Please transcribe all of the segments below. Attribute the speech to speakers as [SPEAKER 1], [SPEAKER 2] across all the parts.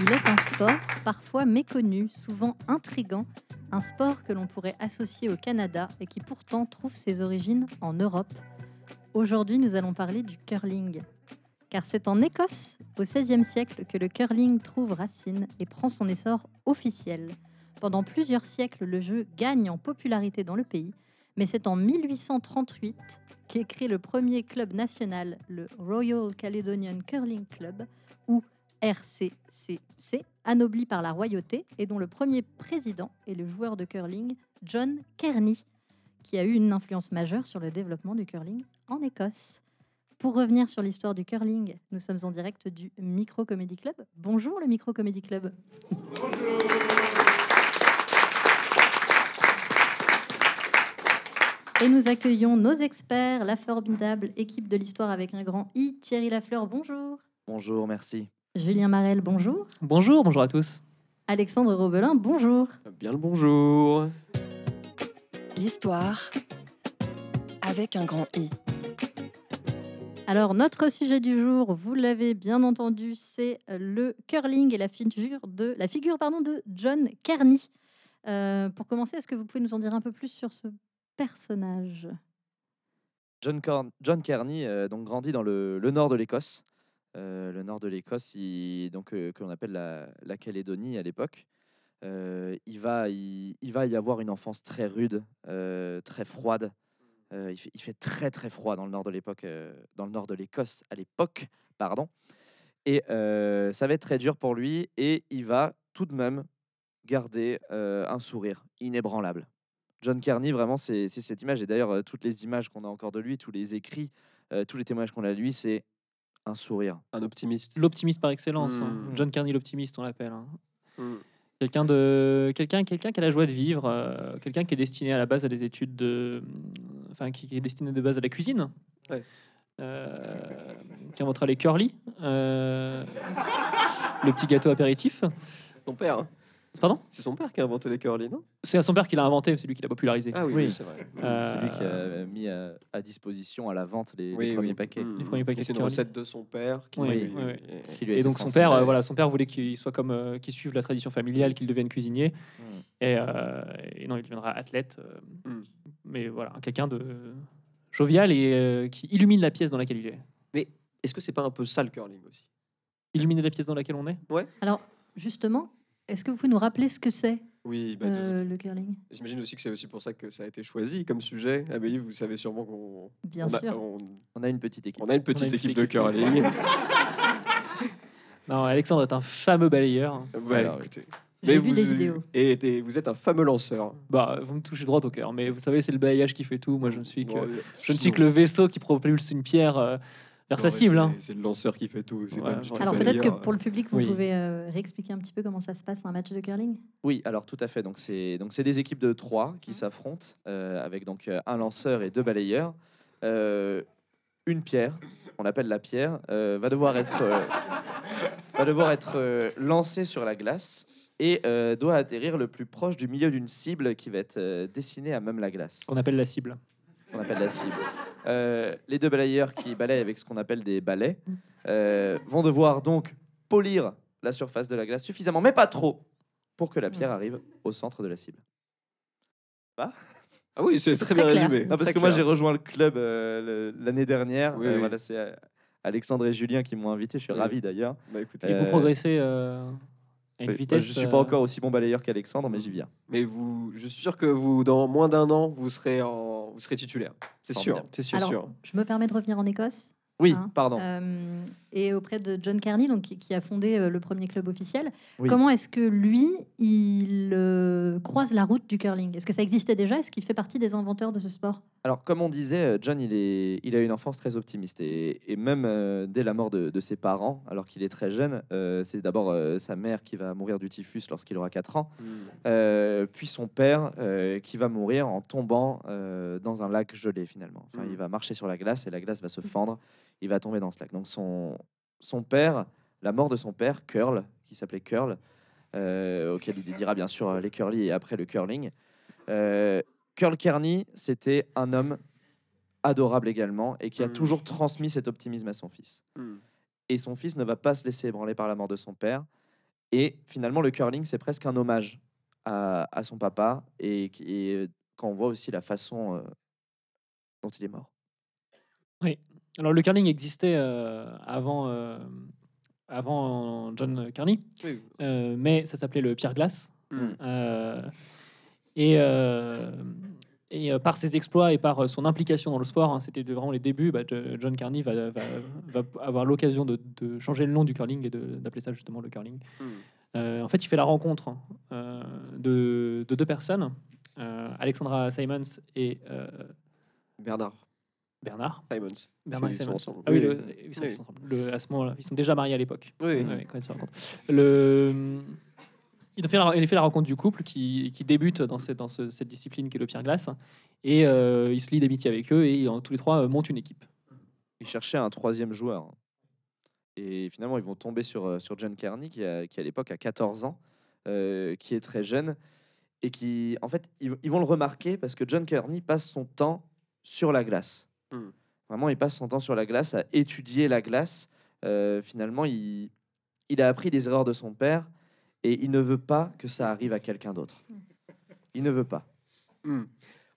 [SPEAKER 1] Il est un sport parfois méconnu, souvent intrigant, un sport que l'on pourrait associer au Canada et qui pourtant trouve ses origines en Europe. Aujourd'hui, nous allons parler du curling. Car c'est en Écosse, au XVIe siècle, que le curling trouve racine et prend son essor officiel. Pendant plusieurs siècles, le jeu gagne en popularité dans le pays, mais c'est en 1838 qu'est créé le premier club national, le Royal Caledonian Curling Club, ou RCCC, anobli par la royauté et dont le premier président est le joueur de curling John Kearney, qui a eu une influence majeure sur le développement du curling en Écosse. Pour revenir sur l'histoire du curling, nous sommes en direct du Micro Comedy Club. Bonjour le Micro Comedy Club. Et nous accueillons nos experts, la formidable équipe de l'histoire avec un grand I, Thierry Lafleur, bonjour.
[SPEAKER 2] Bonjour, merci.
[SPEAKER 1] Julien Marel, bonjour.
[SPEAKER 3] Bonjour, bonjour à tous.
[SPEAKER 1] Alexandre Robelin, bonjour.
[SPEAKER 4] Bien le bonjour.
[SPEAKER 5] L'histoire avec un grand I.
[SPEAKER 1] Alors, notre sujet du jour, vous l'avez bien entendu, c'est le curling et la figure de, la figure, pardon, de John Kearney. Euh, pour commencer, est-ce que vous pouvez nous en dire un peu plus sur ce personnage?
[SPEAKER 2] John, Corn- Kearney euh, donc grandit dans le, nord de l'Écosse. Euh, le nord de l'Écosse, il- donc euh, que l'on appelle la, Calédonie à l'époque. Euh, il va, y avoir une enfance très rude, euh, très froide. Euh, il, fait, il fait très très froid dans le nord de l'époque, euh, dans le nord de l'Écosse à l'époque, pardon. Et euh, ça va être très dur pour lui, et il va tout de même garder euh, un sourire inébranlable. John Kearney, vraiment, c'est cette image. Et d'ailleurs, euh, toutes les images qu'on a encore de lui, tous les écrits, euh, tous les témoignages qu'on a de lui, c'est un sourire.
[SPEAKER 4] Un optimiste.
[SPEAKER 3] L'optimiste par excellence. hein.
[SPEAKER 4] Mm.
[SPEAKER 3] John Carney, l'optimiste, on l'appelle. hein.
[SPEAKER 4] Mm.
[SPEAKER 3] Quelqu'un de quelqu'un quelqu'un qui a la joie de vivre, euh, quelqu'un qui est destiné à la base à des études de, enfin qui qui est destiné de base à la cuisine.
[SPEAKER 4] Ouais.
[SPEAKER 3] Euh, qui inventera les curly, euh, le petit gâteau apéritif.
[SPEAKER 4] Son père. hein.
[SPEAKER 3] Pardon
[SPEAKER 4] C'est son père qui a inventé les curly, non?
[SPEAKER 3] C'est à son père qui l'a inventé, c'est lui qui l'a popularisé.
[SPEAKER 4] Ah oui,
[SPEAKER 2] Oui.
[SPEAKER 4] oui, c'est vrai.
[SPEAKER 2] C'est lui qui
[SPEAKER 3] Euh,
[SPEAKER 2] a mis à, à disposition à la vente les, les
[SPEAKER 4] Oui,
[SPEAKER 2] premiers
[SPEAKER 4] oui.
[SPEAKER 2] paquets.
[SPEAKER 3] Les premiers paquets
[SPEAKER 4] Et C'est une
[SPEAKER 3] curly.
[SPEAKER 4] recette de son père. Qui,
[SPEAKER 3] Oui,
[SPEAKER 4] oui,
[SPEAKER 3] oui, oui.
[SPEAKER 4] oui.
[SPEAKER 2] qui lui a
[SPEAKER 3] Et donc son père, euh, voilà, son père voulait qu'il soit comme, euh, qu'il suive la tradition familiale, qu'il devienne cuisinier.
[SPEAKER 2] Mm.
[SPEAKER 3] Et, euh, et non, il deviendra athlète. euh,
[SPEAKER 4] Mm.
[SPEAKER 3] Mais voilà, quelqu'un de jovial et euh, qui illumine la pièce dans laquelle il est.
[SPEAKER 4] Est-ce que c'est pas un peu ça le curling aussi?
[SPEAKER 3] Illuminer la pièce dans laquelle on est?
[SPEAKER 1] Alors, justement, est-ce que vous pouvez nous rappeler ce que c'est
[SPEAKER 4] Oui, bah,
[SPEAKER 1] euh, le curling?
[SPEAKER 4] J'imagine aussi que c'est aussi pour ça que ça a été choisi comme sujet. Amélie, vous savez sûrement qu'on
[SPEAKER 1] Bien
[SPEAKER 4] on a,
[SPEAKER 1] sûr.
[SPEAKER 4] on,
[SPEAKER 2] On a une petite équipe.
[SPEAKER 4] on a une petite
[SPEAKER 3] une
[SPEAKER 4] équipe
[SPEAKER 3] petite
[SPEAKER 4] de
[SPEAKER 3] équipe,
[SPEAKER 4] curling.
[SPEAKER 3] Non, Alexandre est un fameux balayeur.
[SPEAKER 4] Ouais,
[SPEAKER 2] Alors,
[SPEAKER 4] écoutez. Mais
[SPEAKER 1] vu
[SPEAKER 4] vous,
[SPEAKER 1] des vidéos.
[SPEAKER 4] Et, et vous êtes un fameux lanceur.
[SPEAKER 3] Bah, vous me touchez droit au cœur. Mais vous savez, c'est le balayage qui fait tout. Moi, je ne suis que,
[SPEAKER 4] Bon,
[SPEAKER 3] je ne suis que le vaisseau qui propulse une pierre euh, vers sa
[SPEAKER 4] non,
[SPEAKER 3] cible. hein.
[SPEAKER 4] C'est le lanceur qui fait tout. Pas
[SPEAKER 1] Alors peut-être que
[SPEAKER 4] balayeur.
[SPEAKER 1] pour le public, vous
[SPEAKER 3] Oui.
[SPEAKER 1] pouvez euh, réexpliquer un petit peu comment ça se passe un match de curling?
[SPEAKER 2] Oui, alors tout à fait. Donc c'est donc c'est des équipes de trois qui s'affrontent euh, avec donc euh, un lanceur et deux balayeurs. Euh, une pierre, on appelle la pierre, euh, va devoir être euh, va devoir être euh, lancée sur la glace et euh, doit atterrir le plus proche du milieu d'une cible qui va être euh, dessinée à même la glace.
[SPEAKER 3] Qu'on appelle la cible.
[SPEAKER 2] qu'on appelle la cible. Euh, les deux balayeurs qui balayent avec ce qu'on appelle des balais euh, vont devoir donc polir la surface de la glace suffisamment, mais pas trop, pour que la pierre arrive au centre de la cible.
[SPEAKER 4] Ah oui, c'est très,
[SPEAKER 1] très
[SPEAKER 4] bien
[SPEAKER 1] clair.
[SPEAKER 4] résumé.
[SPEAKER 2] Non, parce
[SPEAKER 4] très
[SPEAKER 2] que moi j'ai rejoint le club euh, l'année dernière.
[SPEAKER 4] Oui,
[SPEAKER 2] Euh,
[SPEAKER 4] oui.
[SPEAKER 2] Voilà, c'est Alexandre et Julien qui m'ont invité. Je suis
[SPEAKER 4] Oui.
[SPEAKER 2] ravi d'ailleurs.
[SPEAKER 4] Bah, écoutez,
[SPEAKER 3] Et vous
[SPEAKER 2] Euh,
[SPEAKER 3] progressez euh, à une vitesse.
[SPEAKER 2] je suis pas encore aussi bon balayeur qu'Alexandre, mais j'y viens.
[SPEAKER 4] Mais vous, je suis sûr que vous, dans moins d'un an, vous serez, en, vous serez titulaire. C'est sûr. C'est sûr. Sûr.
[SPEAKER 1] je me permets de revenir en Écosse.
[SPEAKER 2] Oui,
[SPEAKER 1] Hein,
[SPEAKER 2] pardon.
[SPEAKER 1] euh, et auprès de John Kearney, donc, qui, a fondé euh, le premier club officiel.
[SPEAKER 2] Oui.
[SPEAKER 1] Comment est-ce que lui, il euh, croise la route du curling? Est-ce que ça existait déjà? Est-ce qu'il fait partie des inventeurs de ce sport?
[SPEAKER 2] Alors, comme on disait, euh, John, il, est, il a une enfance très optimiste. Et, et même euh, dès la mort de, de ses parents, alors qu'il est très jeune, euh, c'est d'abord euh, sa mère qui va mourir du typhus lorsqu'il aura 4 ans, euh, puis son père euh, qui va mourir en tombant euh, dans un lac gelé finalement. Enfin,
[SPEAKER 4] Mm.
[SPEAKER 2] il va marcher sur la glace et la glace va se fendre, il va tomber dans ce lac. Donc son, son père, la mort de son père, Curl, qui s'appelait Curl, euh, auquel il dira bien sûr euh, les curly et après le curling. Euh, Curl Kearney, c'était un homme adorable également et qui a
[SPEAKER 4] Mm.
[SPEAKER 2] toujours transmis cet optimisme à son fils.
[SPEAKER 4] Hmm.
[SPEAKER 2] et son fils ne va pas se laisser ébranler par la mort de son père. Et finalement, le curling, c'est presque un hommage à, à son papa, et, quand on voit aussi la façon euh, dont il est mort.
[SPEAKER 3] Alors le curling existait euh, avant, euh, avant John Carney,
[SPEAKER 4] Oui.
[SPEAKER 3] euh, mais ça s'appelait le pierre glace.
[SPEAKER 4] Mm.
[SPEAKER 3] Euh, et et par ses exploits et par son implication dans le sport, hein, c'était vraiment les débuts. bah, John Carney va, va- va avoir l'occasion de, de changer le nom du curling et d'appeler ça justement le curling.
[SPEAKER 4] Mm.
[SPEAKER 3] Euh, en fait, il fait la rencontre euh, de, de deux personnes, euh, Alexandra Simons et
[SPEAKER 4] Bernard
[SPEAKER 3] Bernard.
[SPEAKER 4] Simons.
[SPEAKER 3] Bernard et
[SPEAKER 4] Ils sont
[SPEAKER 3] Simons.
[SPEAKER 4] ensemble.
[SPEAKER 3] Ah oui,
[SPEAKER 4] Oui,
[SPEAKER 3] le-
[SPEAKER 4] oui.
[SPEAKER 3] ils sont-
[SPEAKER 4] Oui.
[SPEAKER 3] ensemble. Le- à ce moment-là, ils sont déjà mariés à l'époque.
[SPEAKER 4] Oui,
[SPEAKER 3] quand ils se rencontrent. Le, il a fait la, il fait la rencontre du couple qui, qui débute dans, cette, dans ce- cette discipline qui est le pierre glace. Et euh, il se lie d'amitié avec eux et tous les trois euh, montent une équipe.
[SPEAKER 2] Ils cherchaient un troisième joueur. Et finalement, ils vont tomber sur, euh, sur John Carney, qui, a- qui à l'époque a 14 ans, euh, qui est très jeune. Et qui, en fait, ils, ils vont le remarquer parce que John Carney passe son temps sur la glace.
[SPEAKER 4] Hmm.
[SPEAKER 2] Vraiment, il passe son temps sur la glace à étudier la glace. Euh, finalement, il, il a appris des erreurs de son père et il ne veut pas que ça arrive à quelqu'un d'autre. Il ne veut pas.
[SPEAKER 4] Mm.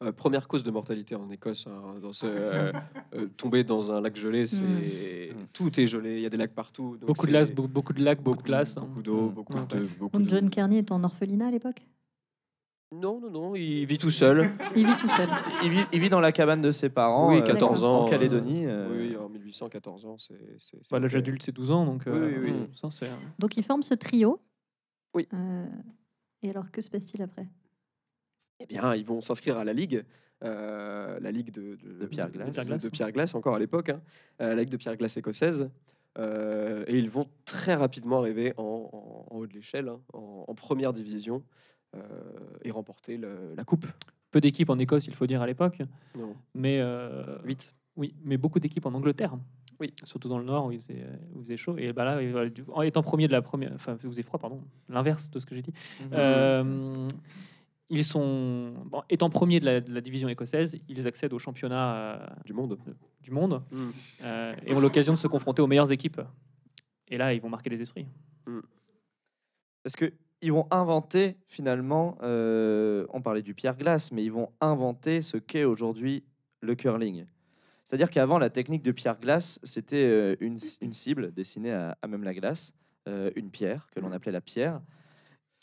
[SPEAKER 4] Euh, première cause de mortalité en Écosse, hein, dans ce, euh, euh, tomber dans un lac gelé, c'est
[SPEAKER 2] Mm.
[SPEAKER 4] tout est gelé, il y a des lacs partout. donc
[SPEAKER 3] Beaucoup de, lacs, beaucoup, de lacs, beaucoup,
[SPEAKER 4] beaucoup,
[SPEAKER 3] de glace. hein.
[SPEAKER 4] beaucoup d'eau,
[SPEAKER 2] Mm.
[SPEAKER 4] beaucoup de, beaucoup
[SPEAKER 1] Donc
[SPEAKER 4] de-
[SPEAKER 1] John Carney est en orphelinat à l'époque?
[SPEAKER 4] Non, non, non, il vit tout seul.
[SPEAKER 1] Il vit tout seul.
[SPEAKER 2] Il vit, il vit dans la cabane de ses parents,
[SPEAKER 4] oui,
[SPEAKER 2] euh,
[SPEAKER 4] 14
[SPEAKER 1] D'accord.
[SPEAKER 4] ans.
[SPEAKER 2] en Calédonie. euh,
[SPEAKER 4] Oui, en 1814 ans, c'est. c'est- c'est
[SPEAKER 3] Bah, L'âge adulte, c'est 12 ans. Donc, euh,
[SPEAKER 4] Oui, oui, oui.
[SPEAKER 3] ça,
[SPEAKER 1] Donc ils forment ce trio.
[SPEAKER 4] Oui.
[SPEAKER 1] Euh, et alors que se passe-t-il après?
[SPEAKER 4] Eh bien, ils vont s'inscrire à la Ligue. euh, la Ligue de,
[SPEAKER 2] De pierre glace.
[SPEAKER 4] de, de pierre glace, encore à l'époque. hein, euh, la Ligue de pierre glace écossaise. euh, et ils vont très rapidement arriver en, en- en haut de l'échelle, hein, en, en première division, euh, et remporter le- la coupe.
[SPEAKER 3] peu d'équipes en Écosse, il faut dire, à l'époque.
[SPEAKER 4] Non,
[SPEAKER 3] Mais, euh,
[SPEAKER 4] 8.
[SPEAKER 3] oui, mais beaucoup d'équipes en Angleterre.
[SPEAKER 4] Oui.
[SPEAKER 3] Surtout dans le nord où il faisait, où il faisait chaud. Et bah là, en étant premier de la première. Enfin, il faisait froid, pardon. L'inverse de ce que j'ai dit.
[SPEAKER 2] Mhm.
[SPEAKER 3] Euh, ils sont. Bon, étant premier de la, de la division écossaise, ils accèdent au championnat euh,
[SPEAKER 4] Du monde.
[SPEAKER 3] du monde
[SPEAKER 4] Mm.
[SPEAKER 3] euh, et ont l'occasion de se confronter aux meilleures équipes. Et là, ils vont marquer les esprits.
[SPEAKER 2] Parce que ils vont inventer finalement, euh, on parlait du pierre glace, mais ils vont inventer ce qu'est aujourd'hui le curling. C'est-à-dire qu'avant, la technique de pierre glace, c'était euh, une, cible dessinée à, même la glace, euh, une pierre que l'on appelait la pierre,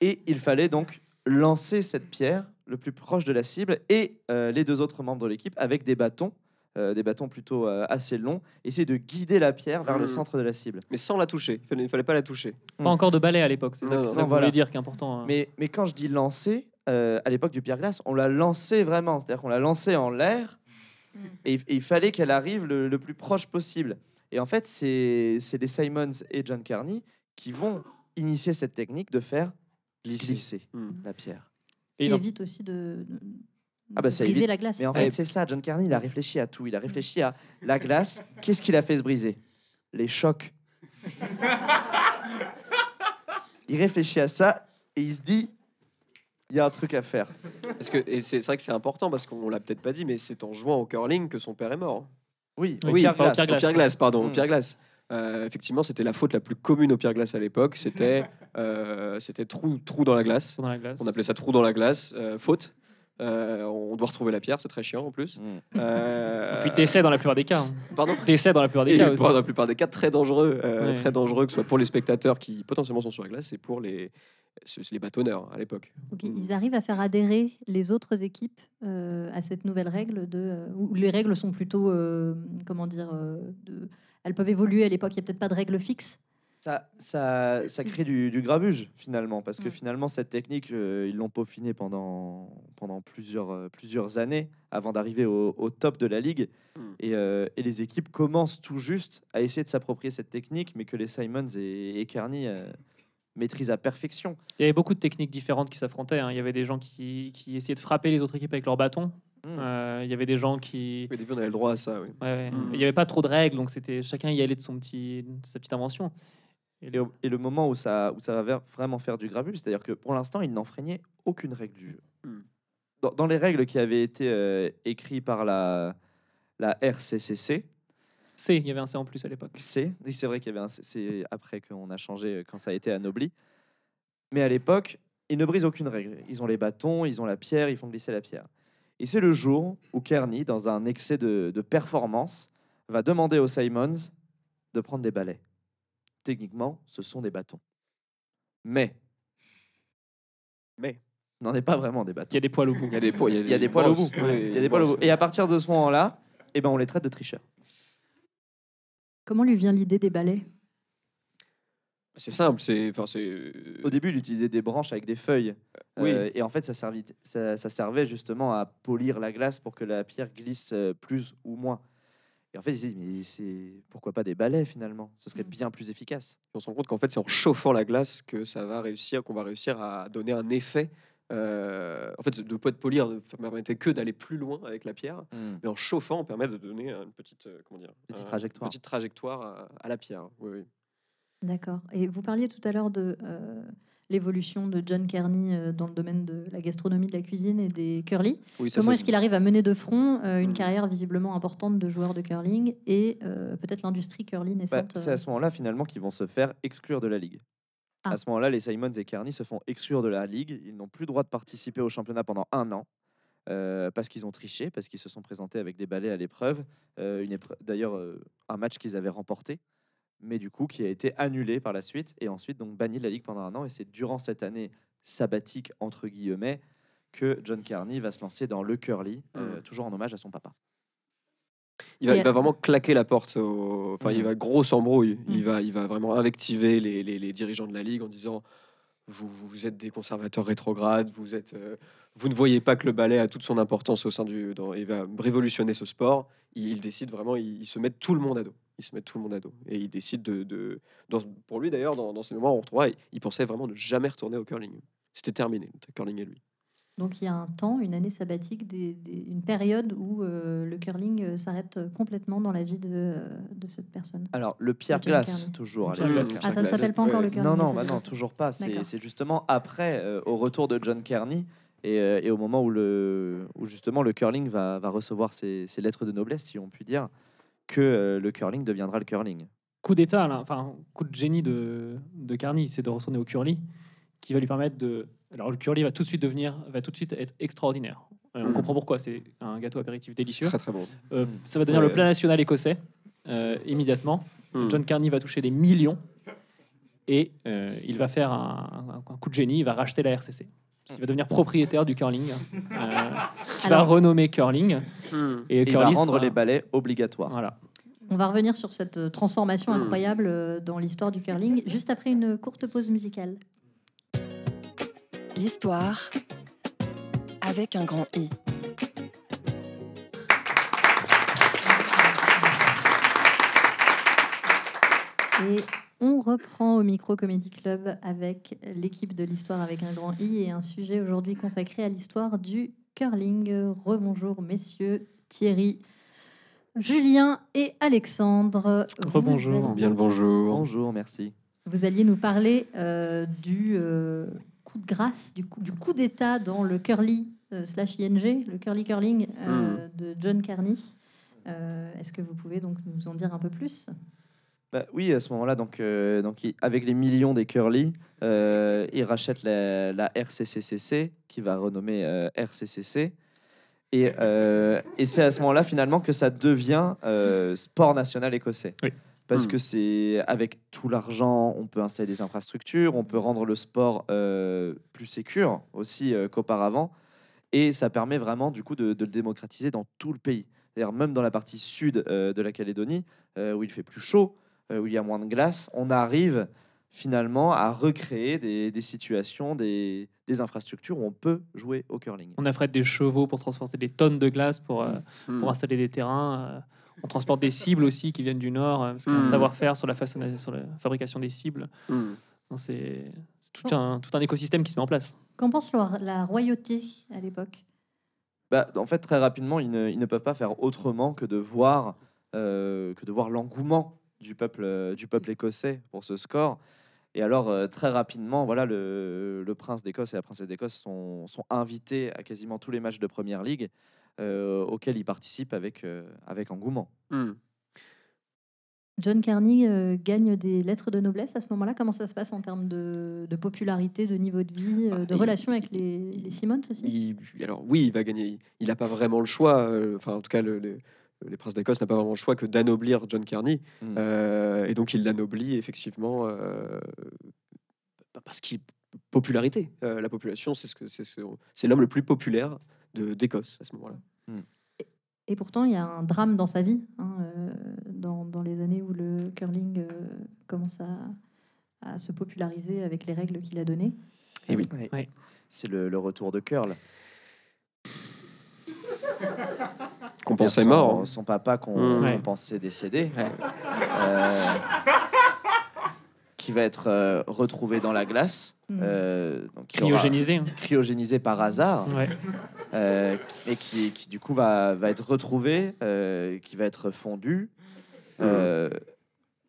[SPEAKER 2] et il fallait donc lancer cette pierre le plus proche de la cible et les deux autres membres de l'équipe avec des bâtons, euh, des bâtons plutôt euh, assez longs, essayer de guider la pierre vers le
[SPEAKER 4] Mhm.
[SPEAKER 2] centre de la cible.
[SPEAKER 4] Mais sans la toucher. Il il fallait pas la toucher.
[SPEAKER 3] Pas
[SPEAKER 2] Mm.
[SPEAKER 3] encore de balai à l'époque, c'est ça,
[SPEAKER 4] Non,
[SPEAKER 3] c'est
[SPEAKER 4] non,
[SPEAKER 3] ça que vous
[SPEAKER 2] voilà.
[SPEAKER 3] voulez dire qui est important. hein.
[SPEAKER 2] Mais, mais quand je dis lancer, euh, à l'époque du pierre glace, on l'a lancé vraiment. C'est-à-dire qu'on l'a lancé en l'air et, et il fallait qu'elle arrive le, le plus proche possible. Et en fait, c'est c'est les Simons et John Carney qui vont initier cette technique de faire glisser,
[SPEAKER 4] Mm.
[SPEAKER 2] la pierre.
[SPEAKER 3] Et ils en-
[SPEAKER 1] évite aussi de, de-
[SPEAKER 2] Ah bah,
[SPEAKER 1] briser
[SPEAKER 2] évite.
[SPEAKER 1] la glace.
[SPEAKER 2] Mais en fait, c'est ça. John Carney, il a réfléchi à tout. Il a réfléchi à la glace. Qu'est-ce qu'il a fait se briser? Les chocs. il réfléchit à ça et il se dit il y a un truc à faire.
[SPEAKER 4] Parce que, et c'est vrai que c'est important parce qu'on l'a peut-être pas dit, mais c'est en jouant au curling que son père est mort.
[SPEAKER 2] Oui,
[SPEAKER 3] Oui,
[SPEAKER 2] au pierre
[SPEAKER 3] pas au
[SPEAKER 2] glace.
[SPEAKER 3] pierre
[SPEAKER 4] Au
[SPEAKER 3] glace.
[SPEAKER 4] pierre glace, pardon, au
[SPEAKER 2] Mm.
[SPEAKER 4] pierre glace. Euh, effectivement, c'était la faute la plus commune au pierre glace à l'époque. C'était euh, c'était trou, trou dans la glace.
[SPEAKER 3] dans la glace.
[SPEAKER 4] On appelait ça trou dans la glace, euh, faute. Euh, on doit retrouver la pierre, c'est très chiant en plus.
[SPEAKER 2] Mm.
[SPEAKER 4] Euh,
[SPEAKER 3] Puis décès dans la plupart des cas. hein.
[SPEAKER 4] Pardon
[SPEAKER 3] Décès dans la plupart des
[SPEAKER 4] Et
[SPEAKER 3] cas aussi.
[SPEAKER 4] pour la plupart des cas, très dangereux, euh,
[SPEAKER 3] Ouais.
[SPEAKER 4] très dangereux, que ce soit pour les spectateurs qui potentiellement sont sur la glace et pour les, les bâtonneurs à l'époque.
[SPEAKER 1] Donc, ils- ils arrivent à faire adhérer les autres équipes euh, à cette nouvelle règle de euh, où les règles sont plutôt euh, comment dire euh, de, elles peuvent évoluer à l'époque il n'y a peut-être pas de règles fixes
[SPEAKER 2] Ça, ça, ça crée du, du grabuge finalement, parce que finalement cette technique, euh, ils l'ont peaufinée pendant, pendant plusieurs, euh, plusieurs années avant d'arriver au, au top de la ligue.
[SPEAKER 4] Mm.
[SPEAKER 2] Et, euh, et les équipes commencent tout juste à essayer de s'approprier cette technique, mais que les Simons et, et Kearney euh, maîtrisent à perfection.
[SPEAKER 3] Il y avait beaucoup de techniques différentes qui s'affrontaient. hein. Il y avait des gens qui, qui essayaient de frapper les autres équipes avec leur bâton.
[SPEAKER 2] Mm.
[SPEAKER 3] Euh, il y avait des gens qui.
[SPEAKER 4] Au début, on avait le droit à ça. Oui.
[SPEAKER 3] Ouais, ouais.
[SPEAKER 4] Mm.
[SPEAKER 3] Il n'y avait pas trop de règles, donc c'était chacun y allait de son petit, de sa petite invention. Et
[SPEAKER 2] le moment où ça, où ça va vraiment faire du grabuge, c'est-à-dire que pour l'instant, ils n'enfreignaient aucune règle du jeu.
[SPEAKER 4] Mm.
[SPEAKER 2] Dans, dans les règles qui avaient été euh, écrites par la, la RCCC,
[SPEAKER 3] C, il y avait un C en plus à l'époque.
[SPEAKER 2] C. Oui, c'est vrai qu'il y avait un C. Après qu'on a changé, quand ça a été anobli. Mais à l'époque, ils ne brisent aucune règle. Ils ont les bâtons, ils ont la pierre, ils font glisser la pierre. Et c'est le jour où Kearney, dans un excès de, de performance, va demander aux Simons de prendre des balais. Techniquement, ce sont des bâtons. Mais,
[SPEAKER 4] Mais
[SPEAKER 2] n'en est pas vraiment des
[SPEAKER 3] Il
[SPEAKER 2] bâtons.
[SPEAKER 3] y a des poils au bout.
[SPEAKER 4] il y a des poils,
[SPEAKER 2] Il y a des poils au bout. Il y a des poils au bout. Et à partir de ce moment-là, eh ben, on les traite de tricheurs.
[SPEAKER 1] Comment lui vient l'idée des balais?
[SPEAKER 4] C'est simple, c'est enfin c'est
[SPEAKER 2] Au début, il utilisait des branches avec des feuilles.
[SPEAKER 4] Oui.
[SPEAKER 2] Euh, et en fait, ça, servait, ça, ça servait justement à polir la glace pour que la pierre glisse euh, plus ou moins. Et en fait, il s'est dit, mais c'est pourquoi pas des balais finalement? Ce serait
[SPEAKER 1] Mm.
[SPEAKER 2] bien plus efficace.
[SPEAKER 4] on se rend compte qu'en fait c'est en chauffant la glace que ça va réussir, qu'on va réussir à donner un effet. euh, en fait, de pas de polir ne permettait que d'aller plus loin avec la pierre, mais en chauffant, on permet de donner une petite, euh, comment dire,
[SPEAKER 2] Petite
[SPEAKER 4] un-
[SPEAKER 2] trajectoire.
[SPEAKER 4] petite trajectoire à, à la pierre. Oui, oui.
[SPEAKER 1] D'accord. Et vous parliez tout à l'heure de euh, l'évolution de John Kearney euh, dans le domaine de la gastronomie, de la cuisine et des curly.
[SPEAKER 4] Oui, ça,
[SPEAKER 1] Comment est-ce qu'il arrive à mener de front euh, une
[SPEAKER 4] Mm.
[SPEAKER 1] carrière visiblement importante de joueur de curling et euh, peut-être l'industrie curly
[SPEAKER 2] Bah,
[SPEAKER 1] naissante
[SPEAKER 2] c'est
[SPEAKER 1] euh,
[SPEAKER 2] à ce moment-là finalement qu'ils vont se faire exclure de la ligue.
[SPEAKER 1] Ah.
[SPEAKER 2] À ce moment-là, les Simons et Kearney se font exclure de la ligue. Ils n'ont plus le droit de participer au championnat pendant un an. euh, parce qu'ils ont triché, parce qu'ils se sont présentés avec des balais à l'épreuve. Euh, D'ailleurs, euh, un match qu'ils avaient remporté, mais du coup qui a été annulé par la suite et ensuite donc banni de la ligue pendant un an. Et c'est durant cette année sabbatique entre guillemets que John Carney va se lancer dans le curly, euh,
[SPEAKER 4] Mm.
[SPEAKER 2] toujours en hommage à son papa.
[SPEAKER 4] Il va,
[SPEAKER 1] Et-
[SPEAKER 4] il va vraiment claquer la porte. au- Enfin, il
[SPEAKER 2] Mhm.
[SPEAKER 4] va grosse embrouille. Il,
[SPEAKER 1] Mhm.
[SPEAKER 4] va, il va vraiment invectiver les, les- les dirigeants de la ligue en disant vous, vous êtes des conservateurs rétrogrades, vous, êtes, euh, vous ne voyez pas que le ballet a toute son importance au sein du. Dans, il va révolutionner ce sport. Il, il décide vraiment, il, il se met tout le monde à dos. Il se met tout le monde à dos. Et il décide de. de- dans- pour lui d'ailleurs, dans, dans ces moments, on retrouvera, il, il pensait vraiment ne jamais retourner au curling. C'était terminé, le curling et lui.
[SPEAKER 1] Donc il y a un temps, une année sabbatique, des- des- une période où euh, le curling euh, s'arrête complètement dans la vie de, euh, de cette personne.
[SPEAKER 2] Alors le pierre glace toujours.
[SPEAKER 3] Pierre glace.
[SPEAKER 1] Ah, ça ne s'appelle pas encore
[SPEAKER 4] Ouais.
[SPEAKER 1] le curling
[SPEAKER 2] Non, non, bah non, toujours pas. C'est justement après, euh, au retour de John Kearney et, euh, et au moment où, le, où justement le curling va, va recevoir ses, ses lettres de noblesse, si on peut dire, que euh, le curling deviendra le curling.
[SPEAKER 3] Coup d'état, enfin, coup de génie de, de Carney, c'est de retourner au curly, qui va lui permettre de. Alors, le curly va tout de suite devenir, va tout de suite être extraordinaire. Euh, on
[SPEAKER 4] Mm.
[SPEAKER 3] comprend pourquoi, c'est un gâteau apéritif délicieux.
[SPEAKER 4] très très bon.
[SPEAKER 3] Euh, ça va devenir
[SPEAKER 4] Ouais.
[SPEAKER 3] le plat national écossais euh, immédiatement.
[SPEAKER 4] Mm.
[SPEAKER 3] John Carney va toucher des millions et euh, il va faire un, un- un coup de génie, il va racheter la RCC. Il va devenir propriétaire du curling, euh, qui va
[SPEAKER 1] Alors-
[SPEAKER 3] renommer curling.
[SPEAKER 4] Mm.
[SPEAKER 3] Et,
[SPEAKER 2] Et il va rendre
[SPEAKER 3] sera-
[SPEAKER 2] les balais obligatoires.
[SPEAKER 3] Voilà.
[SPEAKER 1] On va revenir sur cette euh, transformation
[SPEAKER 4] Mm.
[SPEAKER 1] incroyable euh, dans l'histoire du curling, juste après une courte pause musicale.
[SPEAKER 5] L'histoire avec un grand I.
[SPEAKER 1] Et on reprend au Micro Comedy Club avec l'équipe de l'histoire avec un grand I et un sujet aujourd'hui consacré à l'histoire du curling. Rebonjour messieurs, Thierry, Julien et Alexandre.
[SPEAKER 3] Rebonjour.
[SPEAKER 4] Bien le bonjour.
[SPEAKER 2] Bonjour, merci.
[SPEAKER 1] Vous alliez nous parler euh, du euh, coup de grâce, du coup, du coup d'état dans le curly euh, slash ING, le curly curling euh, de John Carney. Euh, Est-ce que vous pouvez donc nous en dire un peu plus?
[SPEAKER 2] Bah oui, à ce moment-là, donc, euh, donc il- avec les millions des curly, euh, il rachète la, la RCCCC, qui va renommer euh, RCCC. Et, euh, et c'est à ce moment-là, finalement, que ça devient euh, sport national écossais.
[SPEAKER 3] Oui.
[SPEAKER 2] Parce
[SPEAKER 4] Hmm.
[SPEAKER 2] que c'est avec tout l'argent, on peut installer des infrastructures, on peut rendre le sport euh, plus sécure aussi euh, qu'auparavant. Et ça permet vraiment, du coup, de, de le démocratiser dans tout le pays. C'est-à-dire même dans la partie sud euh, de la Calédonie, euh, où il fait plus chaud, où il y a moins de glace, on arrive finalement à recréer des, des situations, des, des infrastructures où on peut jouer au curling.
[SPEAKER 3] On affrète des chevaux pour transporter des tonnes de glace pour, euh,
[SPEAKER 4] Mm.
[SPEAKER 3] pour installer des terrains. euh, on transporte des cibles aussi qui viennent du nord, euh, parce qu'il y a un
[SPEAKER 4] Mm.
[SPEAKER 3] savoir-faire sur la, façonna- sur la fabrication des cibles.
[SPEAKER 4] Mm.
[SPEAKER 3] Non, C'est c'est tout un, tout un écosystème qui se met en place.
[SPEAKER 1] Qu'en pense la, la royauté à l'époque?
[SPEAKER 2] Bah, en fait, très rapidement, ils ne, ils ne peuvent pas faire autrement que de voir, euh, que de voir l'engouement du peuple, euh, du peuple écossais pour ce score. Et alors, euh, très rapidement, voilà, le, le prince d'Écosse et la princesse d'Écosse sont, sont invités à quasiment tous les matchs de Première Ligue euh, auxquels ils participent avec, euh, avec engouement.
[SPEAKER 4] Hmm.
[SPEAKER 1] John Carney euh, gagne des lettres de noblesse à ce moment-là. Comment ça se passe en termes de, de popularité, de niveau de vie, euh, de
[SPEAKER 4] Ah, il-
[SPEAKER 1] relation avec les, les Simmons aussi?
[SPEAKER 4] Il- alors oui, il va gagner. Il n'a pas vraiment le choix. euh, Enfin, en tout cas, le, le- les princes d'Écosse n'a pas vraiment le choix que d'anoblir John Carney.
[SPEAKER 2] Mm.
[SPEAKER 4] Euh, et donc il l'anoblit effectivement euh, parce qu'il popularité. Euh, la population, c'est ce que c'est ce- c'est l'homme le plus populaire de d'Écosse à ce moment-là.
[SPEAKER 1] Et pourtant, il y a un drame dans sa vie, hein, euh, dans, dans les années où le curling euh, commence à, à se populariser avec les règles qu'il a données.
[SPEAKER 4] Et oui.
[SPEAKER 2] Ouais.
[SPEAKER 3] Ouais.
[SPEAKER 2] C'est le, le retour de Curl.
[SPEAKER 4] Qu'on pensait
[SPEAKER 2] son,
[SPEAKER 4] mort. hein.
[SPEAKER 2] Son papa qu'on
[SPEAKER 4] Mm.
[SPEAKER 3] Ouais.
[SPEAKER 2] pensait décédé.
[SPEAKER 4] Ouais.
[SPEAKER 2] Euh, qui va être euh, retrouvé dans la glace.
[SPEAKER 1] Mm.
[SPEAKER 2] euh, donc aura-
[SPEAKER 3] Cryogénisé. hein.
[SPEAKER 2] cryogénisé par hasard.
[SPEAKER 3] Ouais.
[SPEAKER 2] euh, et qui, qui, du coup va, va être retrouvé, euh, qui va être fondu. Euh,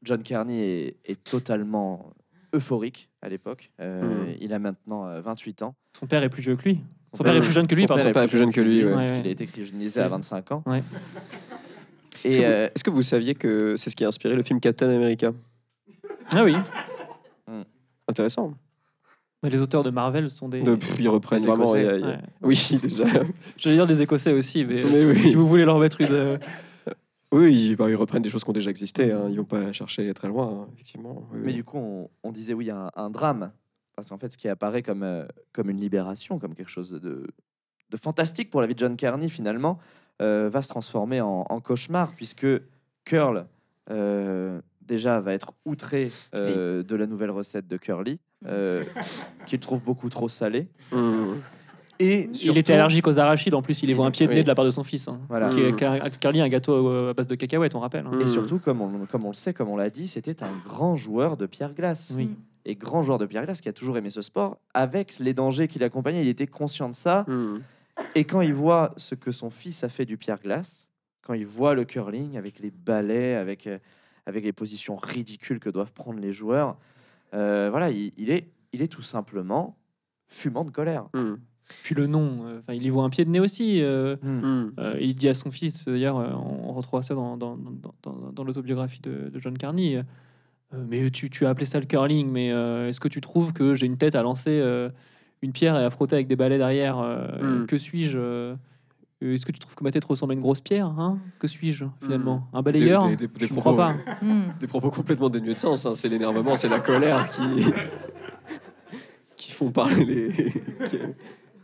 [SPEAKER 2] John Carney est, est totalement euphorique à l'époque. Euh,
[SPEAKER 4] Mm.
[SPEAKER 2] Il a maintenant euh, 28 ans.
[SPEAKER 3] Son père est plus vieux que lui. Son père est plus jeune que lui,
[SPEAKER 2] son
[SPEAKER 3] par
[SPEAKER 2] père
[SPEAKER 4] est plus jeune que lui, ouais.
[SPEAKER 2] parce qu'il a été cryogénisé à 25 ans.
[SPEAKER 3] Ouais.
[SPEAKER 4] Est-ce
[SPEAKER 2] Et
[SPEAKER 4] que, vous-
[SPEAKER 2] euh,
[SPEAKER 4] est-ce que vous saviez que c'est ce qui a inspiré le film Captain America?
[SPEAKER 3] Ah oui.
[SPEAKER 4] Intéressant.
[SPEAKER 3] Mais les auteurs de Marvel sont des.
[SPEAKER 4] De- pff, ils reprennent vraiment.
[SPEAKER 2] Écossais.
[SPEAKER 3] Ouais.
[SPEAKER 4] Oui, déjà.
[SPEAKER 3] J'allais dire des Écossais aussi, mais,
[SPEAKER 4] Mais
[SPEAKER 3] euh,
[SPEAKER 4] oui.
[SPEAKER 3] si vous voulez leur mettre une. euh,
[SPEAKER 4] Oui, ils, bah, ils reprennent des choses qui ont déjà existé. Hein. Ils vont pas chercher très loin, hein, effectivement. Oui,
[SPEAKER 2] Mais
[SPEAKER 4] oui.
[SPEAKER 2] du coup, on, on disait oui, un, un drame. Parce qu'en fait, ce qui apparaît comme, euh, comme une libération, comme quelque chose de, de fantastique pour la vie de John Carney, finalement, euh, va se transformer en, en cauchemar, puisque Curl, euh, déjà, va être outré euh, de la nouvelle recette de Curly, euh, qu'il trouve beaucoup trop salée.
[SPEAKER 4] Mmh.
[SPEAKER 2] Et
[SPEAKER 3] Il était allergique aux arachides, en plus il est voit un pied de nez
[SPEAKER 4] Oui.
[SPEAKER 3] de la part de son fils. hein.
[SPEAKER 2] Voilà.
[SPEAKER 4] Mm.
[SPEAKER 3] Carly, un gâteau à base de cacahuètes, on rappelle. hein.
[SPEAKER 4] Mm.
[SPEAKER 2] Et surtout, comme on, comme on le sait, comme on l'a dit, c'était un grand joueur de pierre glace.
[SPEAKER 3] Oui.
[SPEAKER 2] Et grand joueur de pierre glace qui a toujours aimé ce sport, avec les dangers qui l'accompagnaient, il était conscient de ça.
[SPEAKER 4] Mmh.
[SPEAKER 2] Et quand il voit ce que son fils a fait du pierre glace, quand il voit le curling avec les balais, avec, euh, avec les positions ridicules que doivent prendre les joueurs, euh, voilà, il, il est, il est tout simplement fumant de colère.
[SPEAKER 4] Mmh.
[SPEAKER 3] Puis le nom, euh, enfin il y voit un pied de nez aussi. euh,
[SPEAKER 4] Mmh.
[SPEAKER 3] euh, il dit à son fils, d'ailleurs, euh, on, on retrouve ça dans, dans, dans, dans- dans l'autobiographie de, de John Carney. Euh, mais tu, tu as appelé ça le curling, mais euh, est-ce que tu trouves que j'ai une tête à lancer euh, une pierre et à frotter avec des balais derrière euh,
[SPEAKER 4] Mm.
[SPEAKER 3] Que suis-je euh, Est-ce que tu trouves que ma tête ressemble à une grosse pierre hein Que suis-je finalement? Un balayeur?
[SPEAKER 4] Des- des- des
[SPEAKER 3] Je ne
[SPEAKER 4] propos-
[SPEAKER 3] crois pas.
[SPEAKER 1] Hmm.
[SPEAKER 4] Des propos complètement dénués de sens. hein. C'est l'énervement, c'est la colère qui. qui font parler les.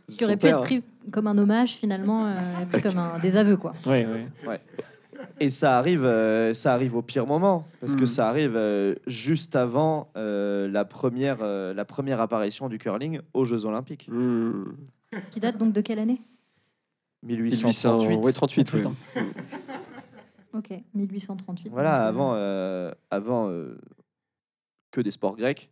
[SPEAKER 4] qui-
[SPEAKER 1] aurait pu
[SPEAKER 4] père.
[SPEAKER 1] être pris comme un hommage finalement, euh, pris comme un désaveu quoi.
[SPEAKER 3] Ouais, ouais.
[SPEAKER 2] Et ça arrive, euh, ça arrive au pire moment, parce que
[SPEAKER 4] Mhm.
[SPEAKER 2] ça arrive euh, juste avant euh, la, première, euh, la première apparition du curling aux Jeux Olympiques.
[SPEAKER 4] Mmh.
[SPEAKER 1] Qui date donc de quelle année?
[SPEAKER 2] 1838.
[SPEAKER 4] 1800, ouais, 38, ouais.
[SPEAKER 3] Putain.
[SPEAKER 1] Ok, 1838.
[SPEAKER 2] Voilà, avant, euh, avant euh, que des sports grecs.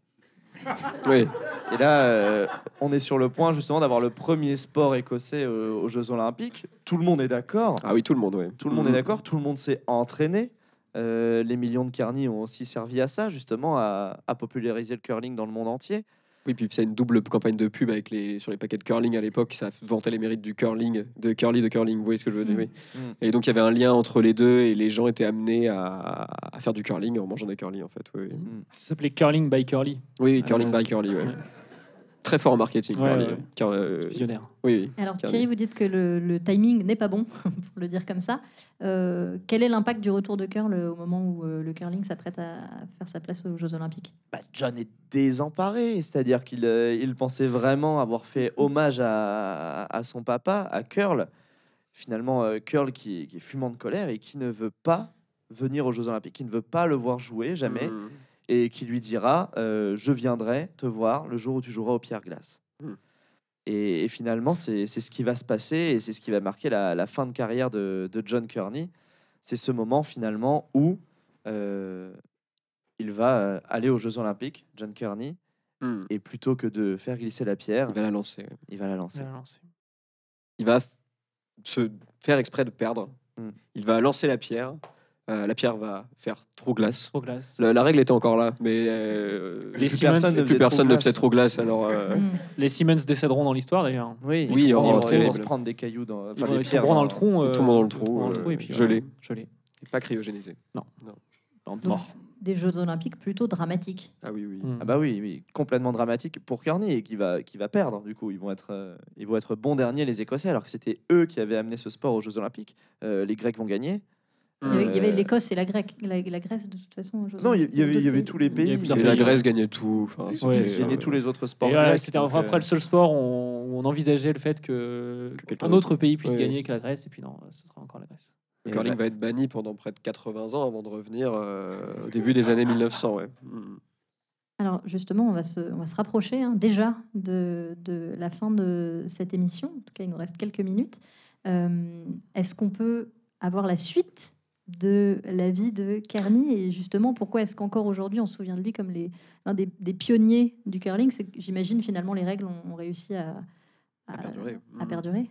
[SPEAKER 4] Oui.
[SPEAKER 2] Et là, euh, on est sur le point justement d'avoir le premier sport écossais euh, aux Jeux Olympiques. Tout le monde est d'accord.
[SPEAKER 4] Ah oui, tout le monde, ouais.
[SPEAKER 2] Tout le monde est d'accord. Tout le monde s'est entraîné. Euh, les millions de carnies ont aussi servi à ça, justement, à, à populariser le curling dans le monde entier.
[SPEAKER 4] Oui, puis c'est une double campagne de pub avec les, sur les paquets de curling à l'époque. Ça vantait les mérites du curling, de curly de curling. Vous voyez ce que je veux dire oui.
[SPEAKER 2] Mm.
[SPEAKER 4] Et donc il y avait un lien entre les deux et les gens étaient amenés à, à faire du curling en mangeant des curly en fait. Oui.
[SPEAKER 2] Mm.
[SPEAKER 3] Ça s'appelait Curling by Curly.
[SPEAKER 4] Oui, curling by curly. ouais. Très fort en marketing.
[SPEAKER 3] Ouais,
[SPEAKER 4] curly,
[SPEAKER 3] ouais.
[SPEAKER 4] Car, euh,
[SPEAKER 3] visionnaire.
[SPEAKER 4] oui, oui.
[SPEAKER 1] Alors. Thierry, vous dites que le, le timing n'est pas bon, pour le dire comme ça. Euh, quel est l'impact du retour de curl au moment où euh, le curling s'apprête à faire sa place aux Jeux Olympiques?
[SPEAKER 2] Bah, John est désemparé, c'est-à-dire qu'il euh, il pensait vraiment avoir fait hommage à, à son papa, à Curl. Finalement, euh, Curl qui, est- qui est fumant de colère et qui ne veut pas venir aux Jeux Olympiques, qui ne veut pas le voir jouer jamais,
[SPEAKER 4] Mm.
[SPEAKER 2] Et qui lui dira euh, Je viendrai te voir le jour où tu joueras au pierre glace.
[SPEAKER 4] Mm.
[SPEAKER 2] Et, et finalement, c'est c'est ce qui va se passer et c'est ce qui va marquer la, la fin de carrière de, de John Kearney. C'est ce moment finalement où euh, il va euh, aller aux Jeux Olympiques, John Kearney,
[SPEAKER 4] Mm.
[SPEAKER 2] et plutôt que de faire glisser la pierre,
[SPEAKER 4] Il va la lancer.
[SPEAKER 2] il va la lancer.
[SPEAKER 4] Il va se faire exprès de perdre.
[SPEAKER 2] Mm.
[SPEAKER 4] Il va lancer la pierre. Euh, la pierre va faire trop glace.
[SPEAKER 3] Trop glace.
[SPEAKER 4] La, la règle était encore là, mais euh,
[SPEAKER 3] Les
[SPEAKER 4] plus
[SPEAKER 3] Siemens
[SPEAKER 4] personne,
[SPEAKER 2] ne
[SPEAKER 4] plus personne ne faisait trop glace. Alors, euh,
[SPEAKER 1] Hmm.
[SPEAKER 3] Les Siemens décéderont dans l'histoire d'ailleurs.
[SPEAKER 2] Oui,
[SPEAKER 4] Oui,
[SPEAKER 2] ils,
[SPEAKER 4] oh,
[SPEAKER 2] vont, ils vont
[SPEAKER 4] terrible.
[SPEAKER 2] se prendre des cailloux dans
[SPEAKER 3] Ils
[SPEAKER 2] enfin,
[SPEAKER 3] vont-
[SPEAKER 2] des
[SPEAKER 3] ils
[SPEAKER 2] pierres
[SPEAKER 3] tomberont dans le
[SPEAKER 2] dans-
[SPEAKER 3] trou. euh,
[SPEAKER 4] tout le monde dans le
[SPEAKER 3] ils dans le trou
[SPEAKER 4] gelé.
[SPEAKER 3] gelé.
[SPEAKER 4] pas cryogénisé.
[SPEAKER 3] en
[SPEAKER 1] Donc,
[SPEAKER 3] mort.
[SPEAKER 1] des Jeux Olympiques plutôt dramatiques.
[SPEAKER 4] Ah oui, oui.
[SPEAKER 3] Mm.
[SPEAKER 2] Ah bah oui, oui, complètement dramatique pour Kearney et qui va, qui va perdre. Du coup, ils vont être, euh, ils vont être bons derniers les Écossais, alors que c'était eux qui avaient amené ce sport aux Jeux Olympiques. Euh, les Grecs vont gagner.
[SPEAKER 1] Il y avait- il y avait
[SPEAKER 2] Euh,
[SPEAKER 1] l'Écosse et la, Grèce, la, la Grèce de toute façon.
[SPEAKER 2] Non, il y avait, il y avait tous les pays.
[SPEAKER 4] Et la. Grèce gagnait tout. Enfin,
[SPEAKER 3] Ouais,
[SPEAKER 4] c'était,
[SPEAKER 2] Ils gagnaient
[SPEAKER 4] euh,
[SPEAKER 2] tous les autres sports.
[SPEAKER 3] Voilà, c'était
[SPEAKER 2] euh,
[SPEAKER 3] le seul sport où on, envisageait le fait que,
[SPEAKER 4] Que quelqu'un
[SPEAKER 3] un autre pays puisse
[SPEAKER 4] Ouais.
[SPEAKER 3] gagner que la Grèce, et puis non, ce sera encore la Grèce.
[SPEAKER 4] Le
[SPEAKER 2] Et
[SPEAKER 4] curling
[SPEAKER 2] bah-
[SPEAKER 4] va être banni pendant près de 80 ans avant de revenir euh, au début des années 1900. Ouais. Mm.
[SPEAKER 1] Alors justement, on va se, on va se rapprocher hein, déjà de, de la fin de cette émission. En tout cas, il nous reste quelques minutes. Euh, Est-ce qu'on peut avoir la suite de la vie de Kearney et justement pourquoi est-ce qu'encore aujourd'hui on se souvient de lui comme l'un des, des pionniers du curling? C'est j'imagine finalement les règles ont, ont réussi à,
[SPEAKER 4] À perdurer.
[SPEAKER 1] à
[SPEAKER 4] Mhm.
[SPEAKER 1] perdurer.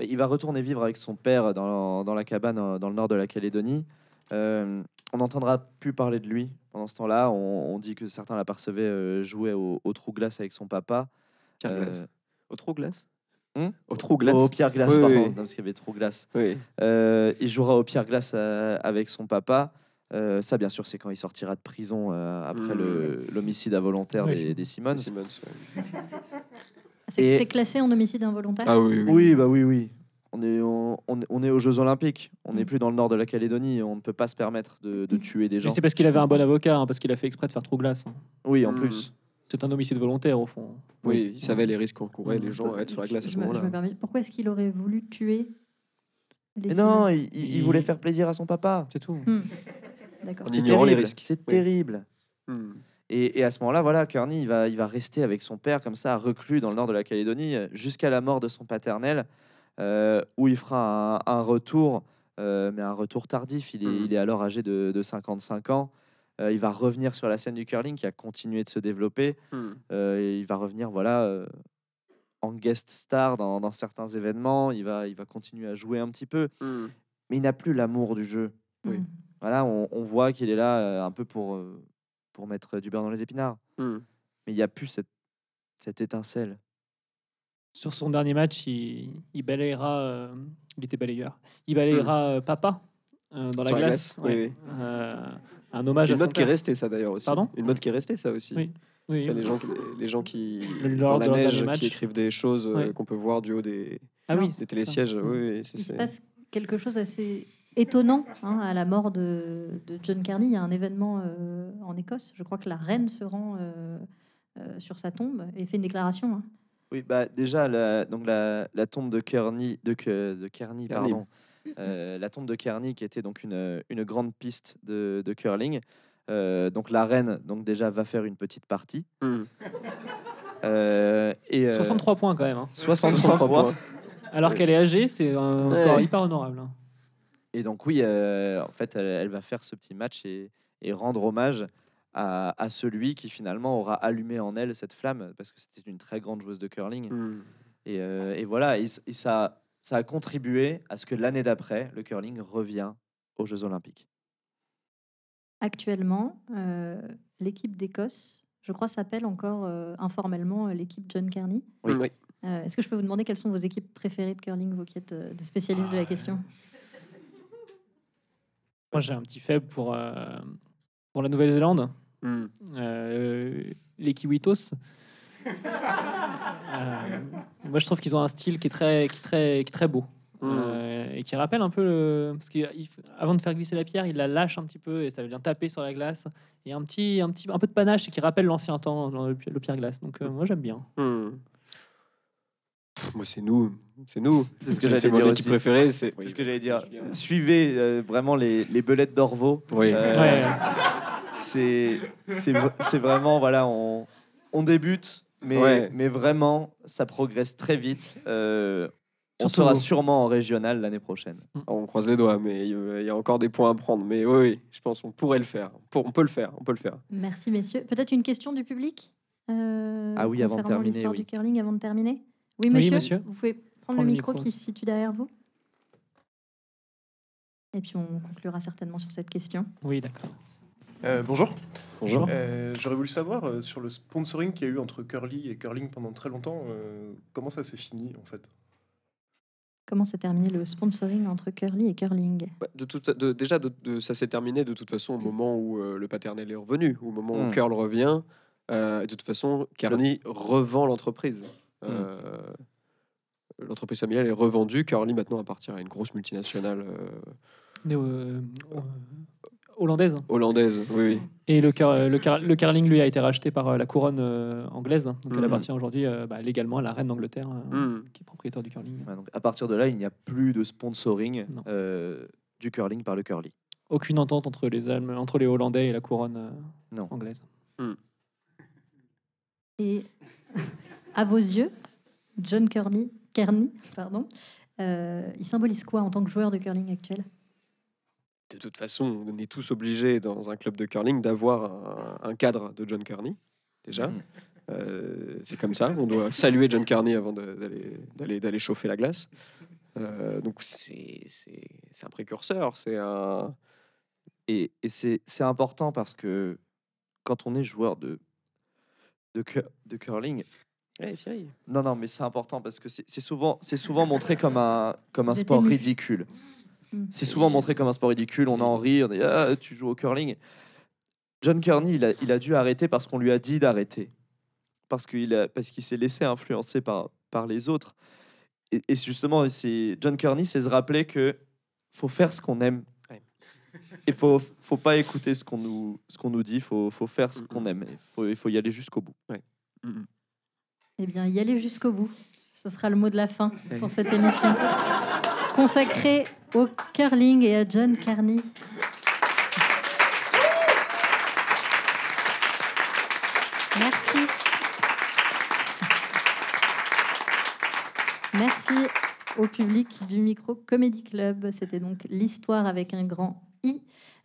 [SPEAKER 2] Il va retourner vivre avec son père dans, dans la cabane euh, dans le nord de la Calédonie. Euh, on n'entendra plus parler de lui pendant ce temps-là. On, on dit que certains l'apercevaient euh, jouer au, au trou glace avec son papa. Euh.
[SPEAKER 4] Au trou glace?
[SPEAKER 2] Hmm
[SPEAKER 4] Au trou glace
[SPEAKER 2] Au pierre glace,
[SPEAKER 4] Oui,
[SPEAKER 2] pardon,
[SPEAKER 4] oui.
[SPEAKER 2] non, parce qu'il y avait trop glace.
[SPEAKER 4] Oui.
[SPEAKER 2] Euh, il jouera au pierre glace euh, avec son papa. Euh, ça, bien sûr, c'est quand il sortira de prison euh, après
[SPEAKER 4] Mm.
[SPEAKER 2] le- l'homicide involontaire
[SPEAKER 3] Oui.
[SPEAKER 2] des, des Simmons.
[SPEAKER 4] Simmons, ouais.
[SPEAKER 1] C'est
[SPEAKER 2] Et-
[SPEAKER 1] classé en homicide involontaire
[SPEAKER 4] Ah oui, oui.
[SPEAKER 2] Oui, bah oui, oui. On est, on, est aux Jeux Olympiques. On n'est
[SPEAKER 1] Mm.
[SPEAKER 2] plus dans le nord de la Calédonie. On ne peut pas se permettre de, de tuer des
[SPEAKER 3] Mais
[SPEAKER 2] gens.
[SPEAKER 3] c'est parce qu'il avait un bon avocat, hein, parce qu'il a fait exprès de faire trop glace. hein.
[SPEAKER 2] Oui, en
[SPEAKER 4] Mm.
[SPEAKER 2] plus.
[SPEAKER 3] C'est un homicide volontaire au fond.
[SPEAKER 4] Oui, il savait les risques qu'encouraient les
[SPEAKER 3] Mm.
[SPEAKER 4] gens à être sur la glace à ce moment-là.
[SPEAKER 1] Pourquoi est-ce qu'il aurait voulu tuer les
[SPEAKER 2] Mais non, il, il- il
[SPEAKER 3] Il-
[SPEAKER 2] voulait faire plaisir à son papa.
[SPEAKER 3] C'est tout.
[SPEAKER 1] Hmm. D'accord.
[SPEAKER 4] En
[SPEAKER 2] C'est
[SPEAKER 4] ignorant les
[SPEAKER 2] terrible,
[SPEAKER 4] risques.
[SPEAKER 2] C'est
[SPEAKER 4] Oui.
[SPEAKER 2] terrible.
[SPEAKER 4] Mm.
[SPEAKER 2] Et, et à ce moment-là, voilà, Kearney, il va, il va rester avec son père comme ça, reclus dans le nord de la Calédonie, jusqu'à la mort de son paternel, euh, où il fera un, un retour, euh, mais un retour tardif. Il est, il est alors âgé de, de 55 ans. Euh, il va revenir sur la scène du curling qui a continué de se développer.
[SPEAKER 4] Mm.
[SPEAKER 2] Euh, il va revenir, voilà, euh, en guest star dans, dans certains événements. Il va, il va continuer à jouer un petit peu,
[SPEAKER 4] Mm.
[SPEAKER 2] mais il n'a plus l'amour du jeu.
[SPEAKER 4] Oui.
[SPEAKER 1] Hmm.
[SPEAKER 2] Voilà, on, on voit qu'il est là euh, un peu pour, euh, pour mettre du beurre dans les épinards.
[SPEAKER 4] Mm.
[SPEAKER 2] Mais il n'y a plus cette, cette étincelle.
[SPEAKER 3] Sur son dernier match, il, il balayera. euh, il était balayeur. Il balayera euh, papa euh, dans la
[SPEAKER 4] la
[SPEAKER 3] glace.
[SPEAKER 4] glace, oui,
[SPEAKER 3] ouais. Un hommage
[SPEAKER 4] Une
[SPEAKER 3] à
[SPEAKER 4] mode qui est restée, ça d'ailleurs aussi.
[SPEAKER 3] Pardon
[SPEAKER 4] Une mode qui est restée, ça aussi.
[SPEAKER 3] Oui. Oui,
[SPEAKER 4] sais, les gens, qui- les gens qui
[SPEAKER 3] Le-
[SPEAKER 4] dans la neige, qui écrivent des choses euh,
[SPEAKER 3] Ouais.
[SPEAKER 4] qu'on peut voir du haut des,
[SPEAKER 3] Ah oui,
[SPEAKER 4] des télésièges. Oui, oui, c'est-
[SPEAKER 1] Il se passe quelque chose d'assez étonnant hein, à la mort de, de John Carney. Il y a un événement euh, en Écosse. Je crois que la reine se rend euh, euh, sur sa tombe et fait une déclaration. hein.
[SPEAKER 2] Oui, bah déjà, la, donc la, la tombe de Kearney, de, de Kearney,
[SPEAKER 4] Kearney.
[SPEAKER 2] pardon. Euh, la tombe de Kearney, qui était donc une, une grande piste de, de curling. Euh, donc la reine, donc déjà, va faire une petite partie.
[SPEAKER 4] Mm.
[SPEAKER 2] Euh, et, euh,
[SPEAKER 3] 63 points quand même. hein.
[SPEAKER 2] 63 points.
[SPEAKER 3] Alors
[SPEAKER 2] Ouais.
[SPEAKER 3] qu'elle est âgée, c'est un score hyper honorable. hein.
[SPEAKER 2] Et donc oui, euh, en fait, elle, elle va faire ce petit match et, et rendre hommage à, à celui qui finalement aura allumé en elle cette flamme, parce que c'était une très grande joueuse de curling.
[SPEAKER 4] Mm.
[SPEAKER 2] Et, euh, et voilà, et, et ça, ça a contribué à ce que l'année d'après, le curling revient aux Jeux Olympiques.
[SPEAKER 1] Actuellement, euh, l'équipe d'Écosse, je crois, s'appelle encore euh, informellement euh, l'équipe John Carney.
[SPEAKER 2] Oui.
[SPEAKER 4] Oui.
[SPEAKER 1] Euh, Est-ce que je peux vous demander quelles sont vos équipes préférées de curling, vous qui êtes euh, des spécialistes de la question?
[SPEAKER 3] Moi, j'ai un petit faible pour, euh, pour la Nouvelle-Zélande.
[SPEAKER 4] Mm.
[SPEAKER 3] Euh, les Kiwitos. Euh, moi, je trouve qu'ils ont un style qui est très, qui est très, qui est très beau.
[SPEAKER 4] Mm.
[SPEAKER 3] Euh, et qui rappelle un peu le. Parce qu'avant de faire glisser la pierre, il la lâche un petit peu et ça vient taper sur la glace. Et un petit, un petit un peu de panache et qui rappelle l'ancien temps, dans le, le pierre-glace. Donc, euh, moi, j'aime bien.
[SPEAKER 4] Mm. Pff, Moi, c'est nous. C'est nous.
[SPEAKER 2] C'est ce que j'allais dire aussi.
[SPEAKER 4] préférée. C'est
[SPEAKER 2] ce que j'allais dire. Suivez euh, vraiment les, les belettes d'Orvaux.
[SPEAKER 4] Oui.
[SPEAKER 2] Euh,
[SPEAKER 3] Ouais.
[SPEAKER 2] c'est c'est vraiment voilà on, on débute mais
[SPEAKER 4] Ouais.
[SPEAKER 2] mais vraiment ça progresse très vite Euh, on sera sûrement en régional l'année prochaine
[SPEAKER 4] On croise les doigts, mais il y a encore des points à prendre. Mais oui, oui, je pense qu'on pourrait le faire. On peut le faire. On peut le faire.
[SPEAKER 1] Merci, messieurs. Peut-être une question du public euh,
[SPEAKER 2] Ah oui, avant de terminer,
[SPEAKER 1] l'histoire
[SPEAKER 2] oui.
[SPEAKER 1] du curling avant de terminer Oui,
[SPEAKER 3] Oui,
[SPEAKER 1] monsieur. Vous pouvez prendre
[SPEAKER 3] Prends
[SPEAKER 1] le
[SPEAKER 3] le
[SPEAKER 1] micro,
[SPEAKER 3] micro.
[SPEAKER 1] qui se situe derrière vous. Et puis on conclura certainement sur cette question.
[SPEAKER 3] Oui, d'accord.
[SPEAKER 6] Euh, bonjour.
[SPEAKER 4] Bonjour.
[SPEAKER 6] Euh, J'aurais voulu savoir euh, sur le sponsoring qu'il y a eu entre Curly et Curling pendant très longtemps, euh, comment ça s'est fini en fait?
[SPEAKER 1] Comment s'est terminé le sponsoring entre curly et curling?
[SPEAKER 4] Bah, de de- déjà, de- de- ça s'est terminé de toute façon au moment où euh, le paternel est revenu, au moment où
[SPEAKER 2] Mm.
[SPEAKER 4] Curl revient. euh, de toute façon, Carney revend l'entreprise. Euh, L'entreprise familiale est revendue. Curly maintenant appartient à une grosse multinationale euh,
[SPEAKER 3] Néo- euh, euh, hollandaise.
[SPEAKER 4] hollandaise. Oui, oui.
[SPEAKER 3] Et le, car- le, car- le curling, lui, a été racheté par euh, la couronne euh, anglaise. Donc, elle
[SPEAKER 4] Mhm.
[SPEAKER 3] appartient aujourd'hui euh, bah, légalement à la reine d'Angleterre, euh,
[SPEAKER 4] Mm.
[SPEAKER 3] qui est propriétaire du curling.
[SPEAKER 2] Ouais, donc à partir de là, il n'y a plus de sponsoring euh, du curling par le curly.
[SPEAKER 3] Aucune entente entre les, Allemands- entre les Hollandais et la couronne euh,
[SPEAKER 2] Non.
[SPEAKER 3] anglaise.
[SPEAKER 1] Et à vos yeux, John Kearney, Kearney pardon, euh, il symbolise quoi en tant que joueur de curling actuel?
[SPEAKER 4] De toute façon, on est tous obligés dans un club de curling d'avoir un, un cadre de John Kearney, déjà.
[SPEAKER 2] Mhm.
[SPEAKER 4] Euh, c'est comme ça. On doit saluer John Kearney avant d'aller- chauffer la glace. Euh, donc c'est un précurseur. C'est un.
[SPEAKER 2] Et, et c'est important parce que quand on est joueur de, de, cur- de curling,
[SPEAKER 4] Ouais,
[SPEAKER 2] non, non, mais c'est important parce que c'est souvent, montré comme un, comme sport ridicule.
[SPEAKER 1] Mm.
[SPEAKER 2] C'est souvent montré comme un sport ridicule. On en rit, on dit ah, tu joues au curling. John Kearney, il a, il a dû arrêter parce qu'on lui a dit d'arrêter. Parce qu'il a- parce qu'il s'est laissé influencer par, par les autres. Et, et justement, John Kearney, c'est se rappeler que faut faire ce qu'on aime. Il faut, faut pas écouter ce qu'on nous, ce qu'on nous dit. Faut, faut faire ce qu'on aime. Il faut, il faut y aller jusqu'au bout.
[SPEAKER 1] Eh bien, y aller jusqu'au bout. Ce sera le mot de la fin
[SPEAKER 4] Ouais.
[SPEAKER 1] pour cette émission consacrée au curling et à John Carney. Merci. Merci au public du Micro Comedy Club. C'était donc l'histoire avec un grand I,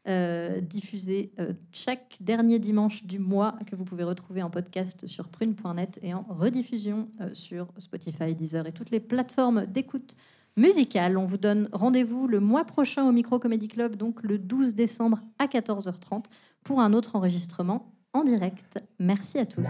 [SPEAKER 1] euh, diffusée euh, chaque dernier dimanche du mois, que vous pouvez retrouver en podcast sur prune.net et en rediffusion euh, sur Spotify, Deezer et toutes les plateformes d'écoute musicale. On vous donne rendez-vous le mois prochain au Micro Comedy Club, donc le 12 décembre à 14h30, pour un autre enregistrement en direct. Merci à tous.